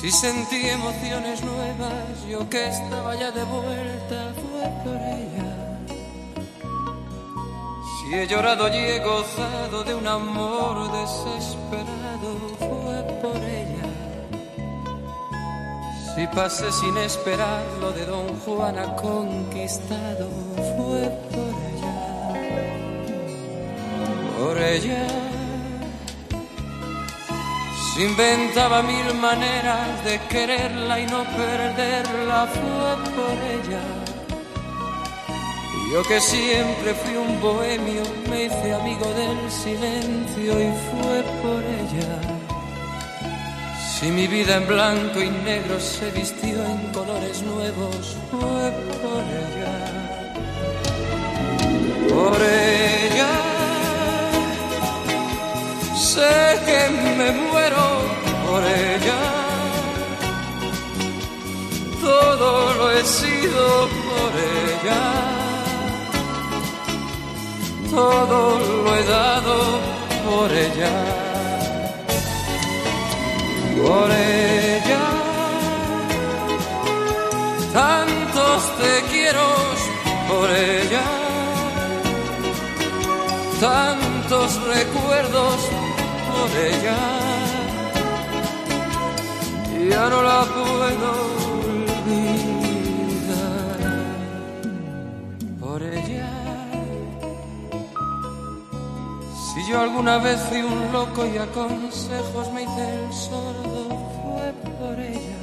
Si sentí emociones nuevas, yo que estaba ya de vuelta, fue por ella. Si he llorado y he gozado de un amor desesperado, fue por ella. Si pasé sin esperar lo de Don Juan ha conquistado, fue por ella. Por ella inventaba mil maneras de quererla y no perderla, fue por ella. Yo que siempre fui un bohemio, me hice amigo del silencio y fue por ella. Si mi vida en blanco y negro se vistió en colores nuevos, fue por ella. Por ella sé que me muero por ella. Todo lo he sido por ella. Todo lo he dado por ella. Por ella. Tantos te quiero por ella. Tantos recuerdos por ella. Ya no la puedo olvidar. Yo alguna vez fui un loco y a consejos me hice el sordo, fue por ella.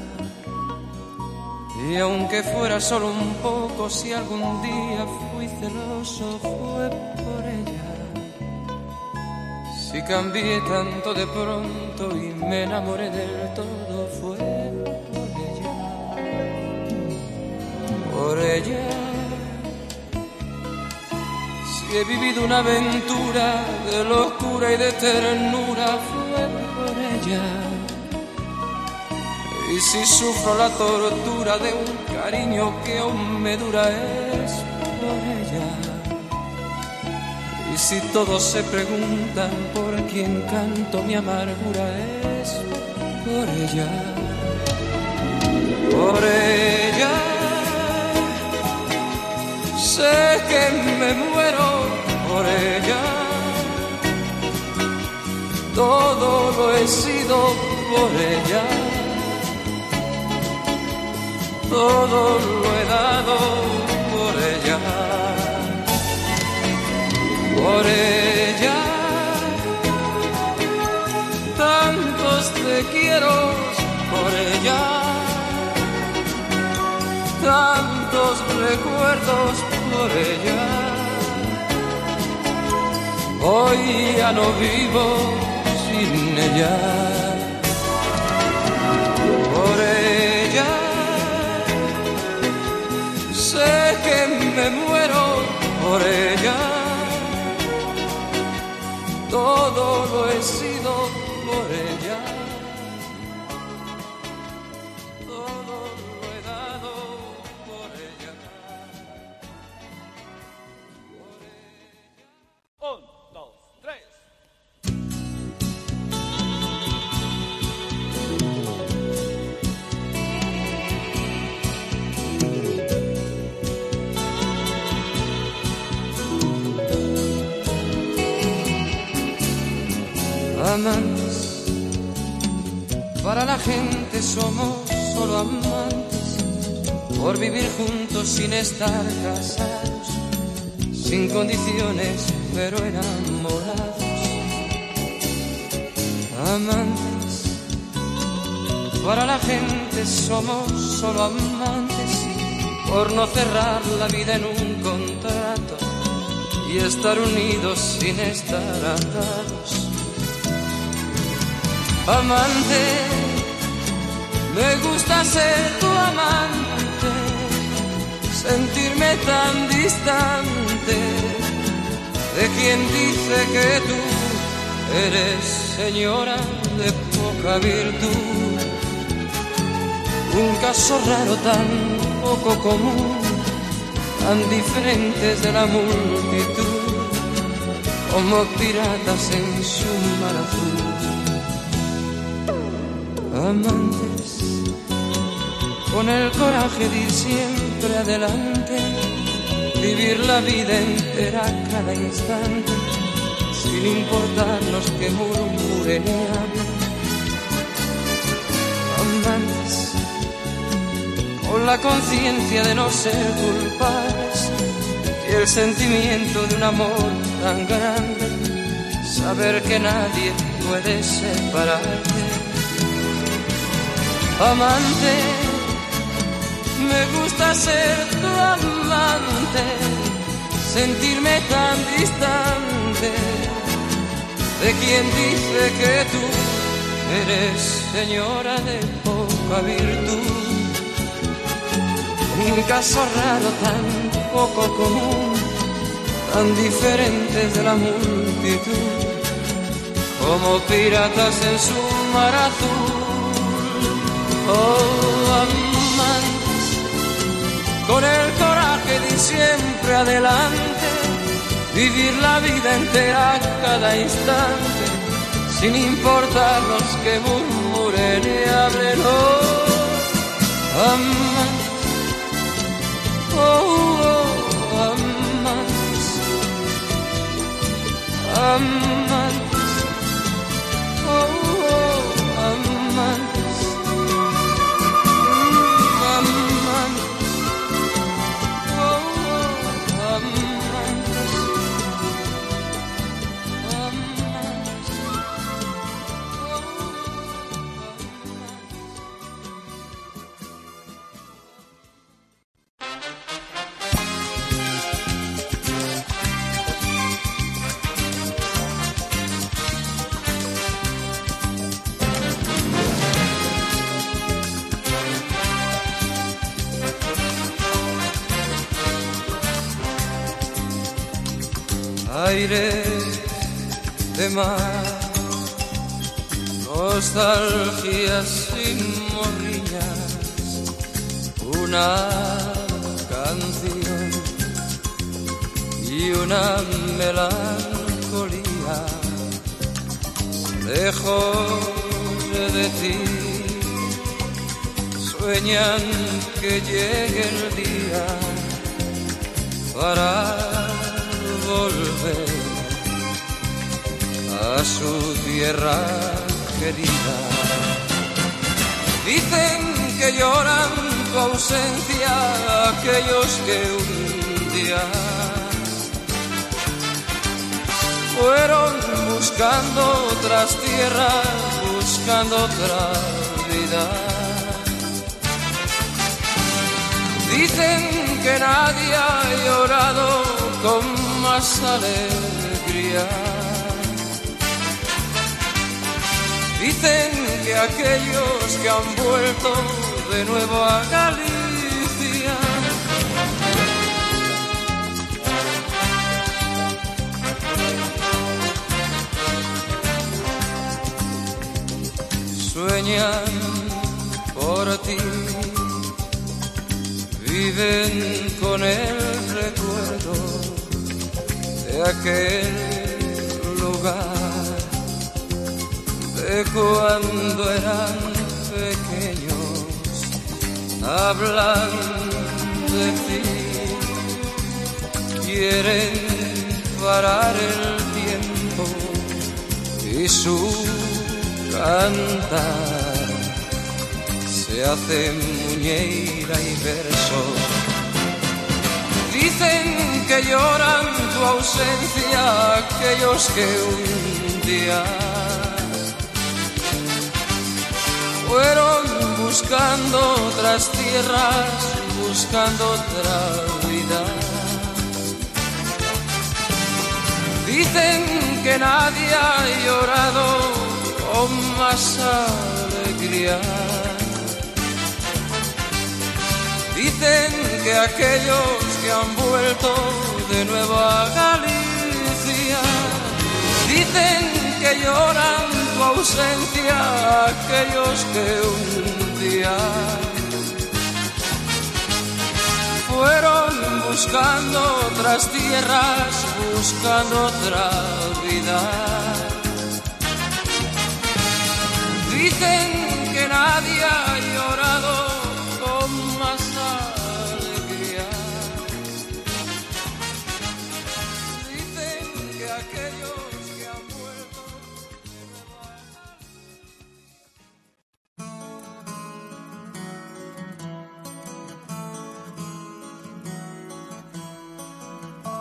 Y aunque fuera solo un poco, si algún día fui celoso, fue por ella. Si cambié tanto de pronto y me enamoré del todo fue por ella, por ella. He vivido una aventura de locura y de ternura fue por ella. Y si sufro la tortura de un cariño que aún me dura es por ella. Y si todos se preguntan por quién canto mi amargura es por ella, por ella. Sé que me muero por ella. Todo lo he sido por ella. Todo lo he dado por ella por ella. Tantos te quiero por ella. Tantos recuerdos por ella. Hoy ya no vivo sin ella. Por ella. Sé que me muero por ella todo lo he sido somos solo amantes, por vivir juntos sin estar casados, sin condiciones pero enamorados. Amantes, para la gente somos solo amantes, por no cerrar la vida en un contrato y estar unidos sin estar atados. Amante, me gusta ser tu amante, sentirme tan distante, de quien dice que tú eres señora de poca virtud. Un caso raro tan poco común, tan diferentes de la multitud, como piratas en su mar azul. Amantes, con el coraje de ir siempre adelante vivir la vida entera cada instante, sin importarnos que murmuren. Amantes, con la conciencia de no ser culpables y el sentimiento de un amor tan grande, saber que nadie puede separarte. Amante, me gusta ser tu amante, sentirme tan distante de quien dice que tú eres señora de poca virtud. Un caso raro tan poco común, tan diferentes de la multitud, como piratas en su mar azul. Oh, con el coraje de siempre adelante, vivir la vida entera cada instante, sin importar los que murmuren y hablen. Oh, de mar, nostalgia sin morriñas, una canción y una melancolía, lejos de ti, sueñan que llegue el día para volver a su tierra querida. Dicen que lloran tu ausencia aquellos que un día fueron buscando otras tierras, buscando otra vida. Dicen que nadie ha llorado con más alegría. Dicen que aquellos que han vuelto de nuevo a Galicia sueñan por ti viven con recuerdo de aquel lugar, de cuando eran pequeños, hablan de ti, quieren parar el tiempo y su cantar. Se hace muñeira y verso. Dicen que lloran tu ausencia aquellos que un día fueron buscando otras tierras, buscando otra vida. Dicen que nadie ha llorado con más alegría. Dicen que aquellos que han vuelto que lloran tu ausencia, aquellos que un día fueron buscando otras tierras, buscando otra vida. Dicen que nadie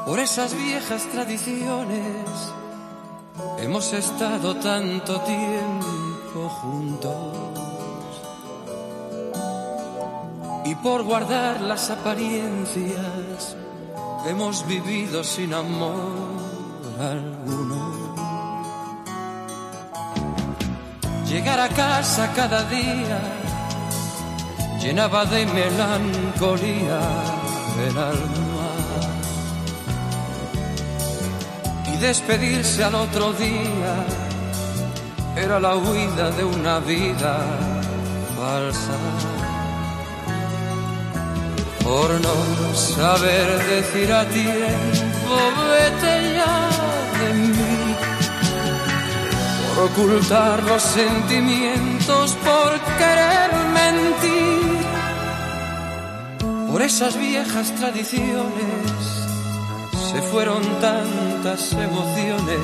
Por esas viejas tradiciones hemos estado tanto tiempo juntos. Y por guardar las apariencias hemos vivido sin amor alguno. Llegar a casa cada día llenaba de melancolía el alma. Despedirse al otro día era la huida de una vida falsa. Por no saber decir a tiempo, vete ya de mí. Por ocultar los sentimientos, por querer mentir. Por esas viejas tradiciones se fueron tantas emociones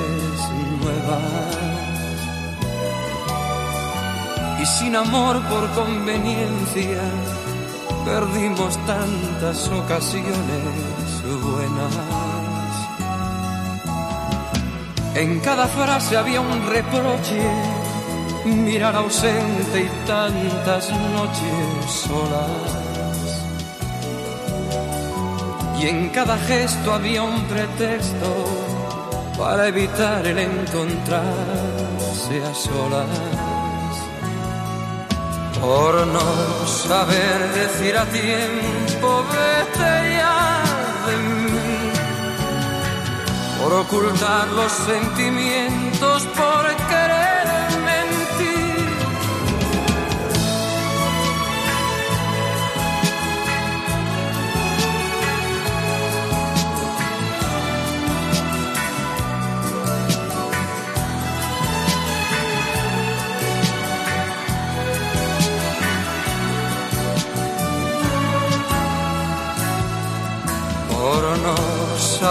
nuevas. Y sin amor por conveniencia perdimos tantas ocasiones buenas. En cada frase había un reproche, mirar ausente y tantas noches solas. Y en cada gesto había un pretexto para evitar el encontrarse a solas. Por no saber decir a tiempo, vete ya de mí, por ocultar los sentimientos, por querer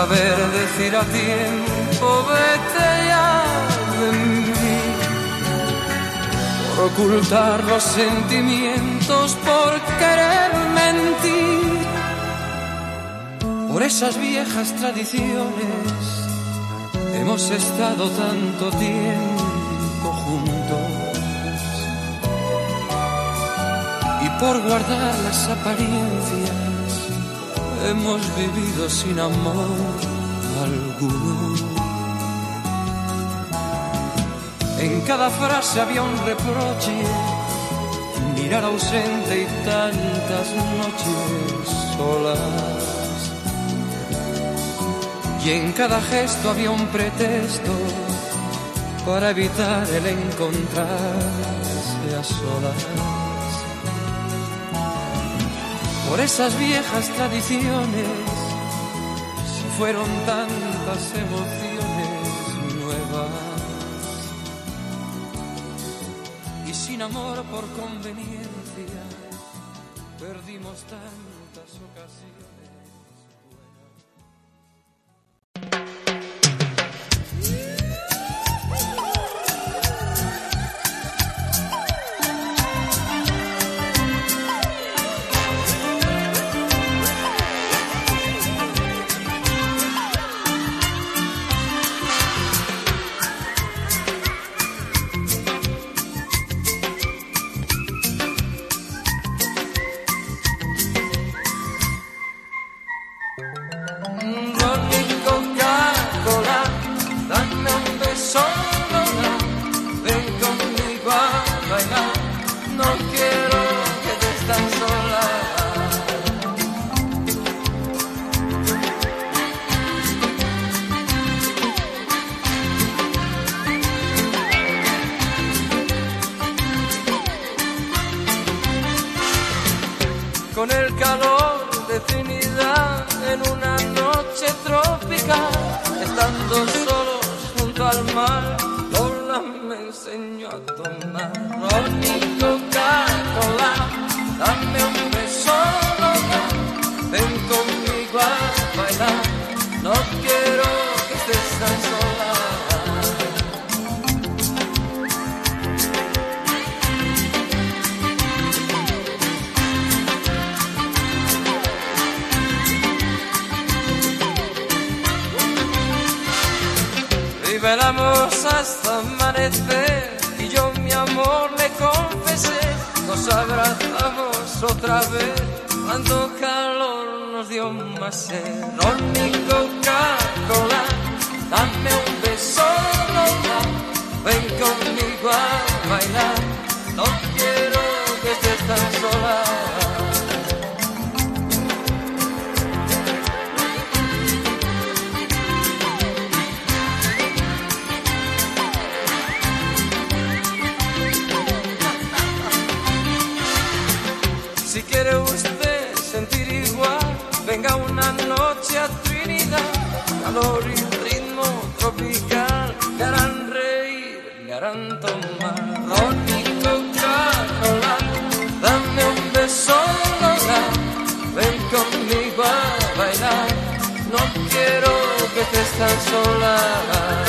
saber decir a tiempo, vete ya de mí. Por ocultar los sentimientos, por querer mentir. Por esas viejas tradiciones hemos estado tanto tiempo juntos. Y por guardar las apariencias hemos vivido sin amor alguno. En cada frase había un reproche, mirar ausente y tantas noches solas. Y en cada gesto había un pretexto para evitar el encontrarse a solas por esas viejas tradiciones, fueron tantas emociones nuevas. Y sin amor por conveniencia, perdimos tantas ocasiones. Velamos hasta amanecer y yo mi amor le confesé. Nos abrazamos otra vez, cuando calor nos dio más sed. Ron Coca-Cola Dá meu estés tan sola.